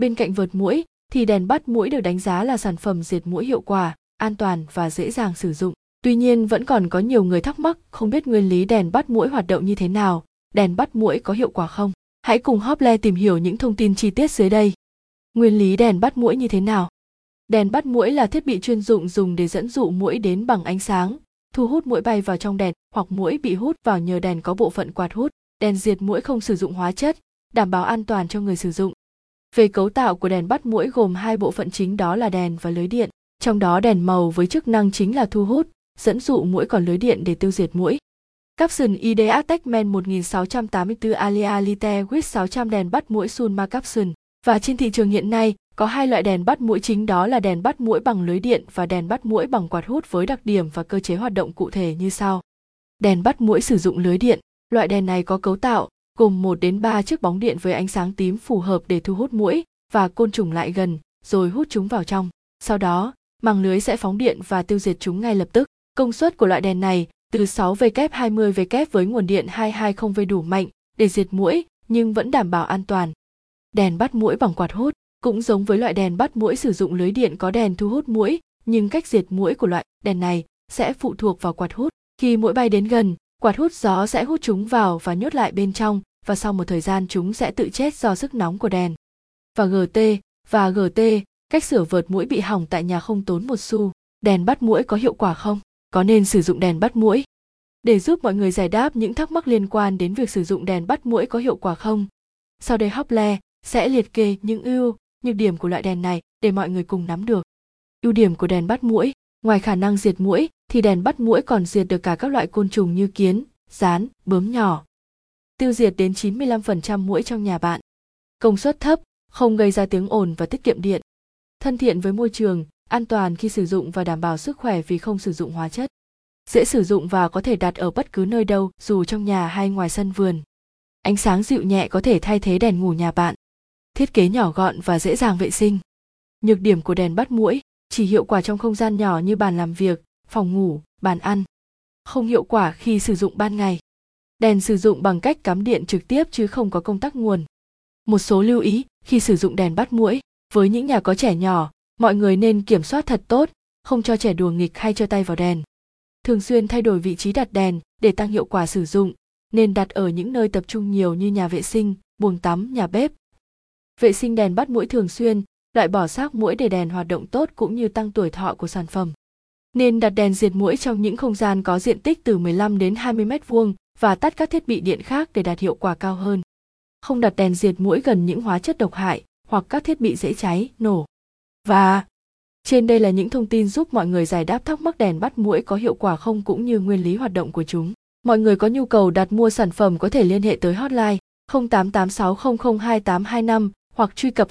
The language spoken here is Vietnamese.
Bên cạnh vợt mũi thì đèn bắt mũi được đánh giá là sản phẩm diệt mũi hiệu quả, an toàn và dễ dàng sử dụng. Tuy nhiên vẫn còn có nhiều người thắc mắc không biết nguyên lý đèn bắt mũi hoạt động như thế nào, đèn bắt mũi có hiệu quả không? Hãy cùng Hople tìm hiểu những thông tin chi tiết dưới đây. Nguyên lý đèn bắt mũi như thế nào? Đèn bắt mũi là thiết bị chuyên dụng dùng để dẫn dụ mũi đến bằng ánh sáng, thu hút mũi bay vào trong đèn hoặc mũi bị hút vào nhờ đèn có bộ phận quạt hút. Đèn diệt mũi không sử dụng hóa chất, đảm bảo an toàn cho người sử dụng. Về cấu tạo của đèn bắt muỗi gồm hai bộ phận chính đó là đèn và lưới điện, trong đó đèn màu với chức năng chính là thu hút, dẫn dụ muỗi còn lưới điện để tiêu diệt muỗi. Capson ID Attachment 1684 Alia Lite with 600 đèn bắt muỗi Sunma Capson. Và trên thị trường hiện nay, có hai loại đèn bắt muỗi chính đó là đèn bắt muỗi bằng lưới điện và đèn bắt muỗi bằng quạt hút với đặc điểm và cơ chế hoạt động cụ thể như sau. Đèn bắt muỗi sử dụng lưới điện, loại đèn này có cấu tạo cùng 1 đến 3 chiếc bóng điện với ánh sáng tím phù hợp để thu hút muỗi và côn trùng lại gần, rồi hút chúng vào trong. Sau đó, màng lưới sẽ phóng điện và tiêu diệt chúng ngay lập tức. Công suất của loại đèn này từ 6W20W với nguồn điện 220V đủ mạnh để diệt muỗi nhưng vẫn đảm bảo an toàn. Đèn bắt muỗi bằng quạt hút cũng giống với loại đèn bắt muỗi sử dụng lưới điện có đèn thu hút muỗi, nhưng cách diệt muỗi của loại đèn này sẽ phụ thuộc vào quạt hút. Khi muỗi bay đến gần, quạt hút gió sẽ hút chúng vào và nhốt lại bên trong và sau một thời gian chúng sẽ tự chết do sức nóng của đèn. Và GT và GT, cách sửa vợt mũi bị hỏng tại nhà không tốn một xu. Đèn bắt mũi có hiệu quả không? Có nên sử dụng đèn bắt mũi Để giúp mọi người giải đáp những thắc mắc liên quan đến việc sử dụng đèn bắt mũi có hiệu quả không, sau đây Hople sẽ liệt kê những ưu, nhược điểm của loại đèn này để mọi người cùng nắm được. Ưu điểm của đèn bắt mũi ngoài khả năng diệt mũi thì đèn bắt mũi còn diệt được cả các loại côn trùng như kiến, rán, bướm nhỏ. Tiêu diệt đến 95% muỗi trong nhà bạn. Công suất thấp, không gây ra tiếng ồn và tiết kiệm điện. Thân thiện với môi trường, an toàn khi sử dụng và đảm bảo sức khỏe vì không sử dụng hóa chất. Dễ sử dụng và có thể đặt ở bất cứ nơi đâu, dù trong nhà hay ngoài sân vườn. Ánh sáng dịu nhẹ có thể thay thế đèn ngủ nhà bạn. Thiết kế nhỏ gọn và dễ dàng vệ sinh. Nhược điểm của đèn bắt muỗi chỉ hiệu quả trong không gian nhỏ như bàn làm việc, phòng ngủ, bàn ăn. Không hiệu quả khi sử dụng ban ngày. Đèn sử dụng bằng cách cắm điện trực tiếp chứ không có công tắc nguồn. Một số lưu ý khi sử dụng đèn bắt muỗi, với những nhà có trẻ nhỏ, mọi người nên kiểm soát thật tốt, không cho trẻ đùa nghịch hay cho tay vào đèn. Thường xuyên thay đổi vị trí đặt đèn để tăng hiệu quả sử dụng, nên đặt ở những nơi tập trung nhiều như nhà vệ sinh, buồng tắm, nhà bếp. Vệ sinh đèn bắt muỗi thường xuyên, loại bỏ xác muỗi để đèn hoạt động tốt cũng như tăng tuổi thọ của sản phẩm. Nên đặt đèn diệt muỗi trong những không gian có diện tích từ 15 đến 20 mét vuông và tắt các thiết bị điện khác để đạt hiệu quả cao hơn. Không đặt đèn diệt mũi gần những hóa chất độc hại hoặc các thiết bị dễ cháy, nổ. Và trên đây là những thông tin giúp mọi người giải đáp thắc mắc đèn bắt mũi có hiệu quả không cũng như nguyên lý hoạt động của chúng. Mọi người có nhu cầu đặt mua sản phẩm có thể liên hệ tới hotline 0886002825 hoặc truy cập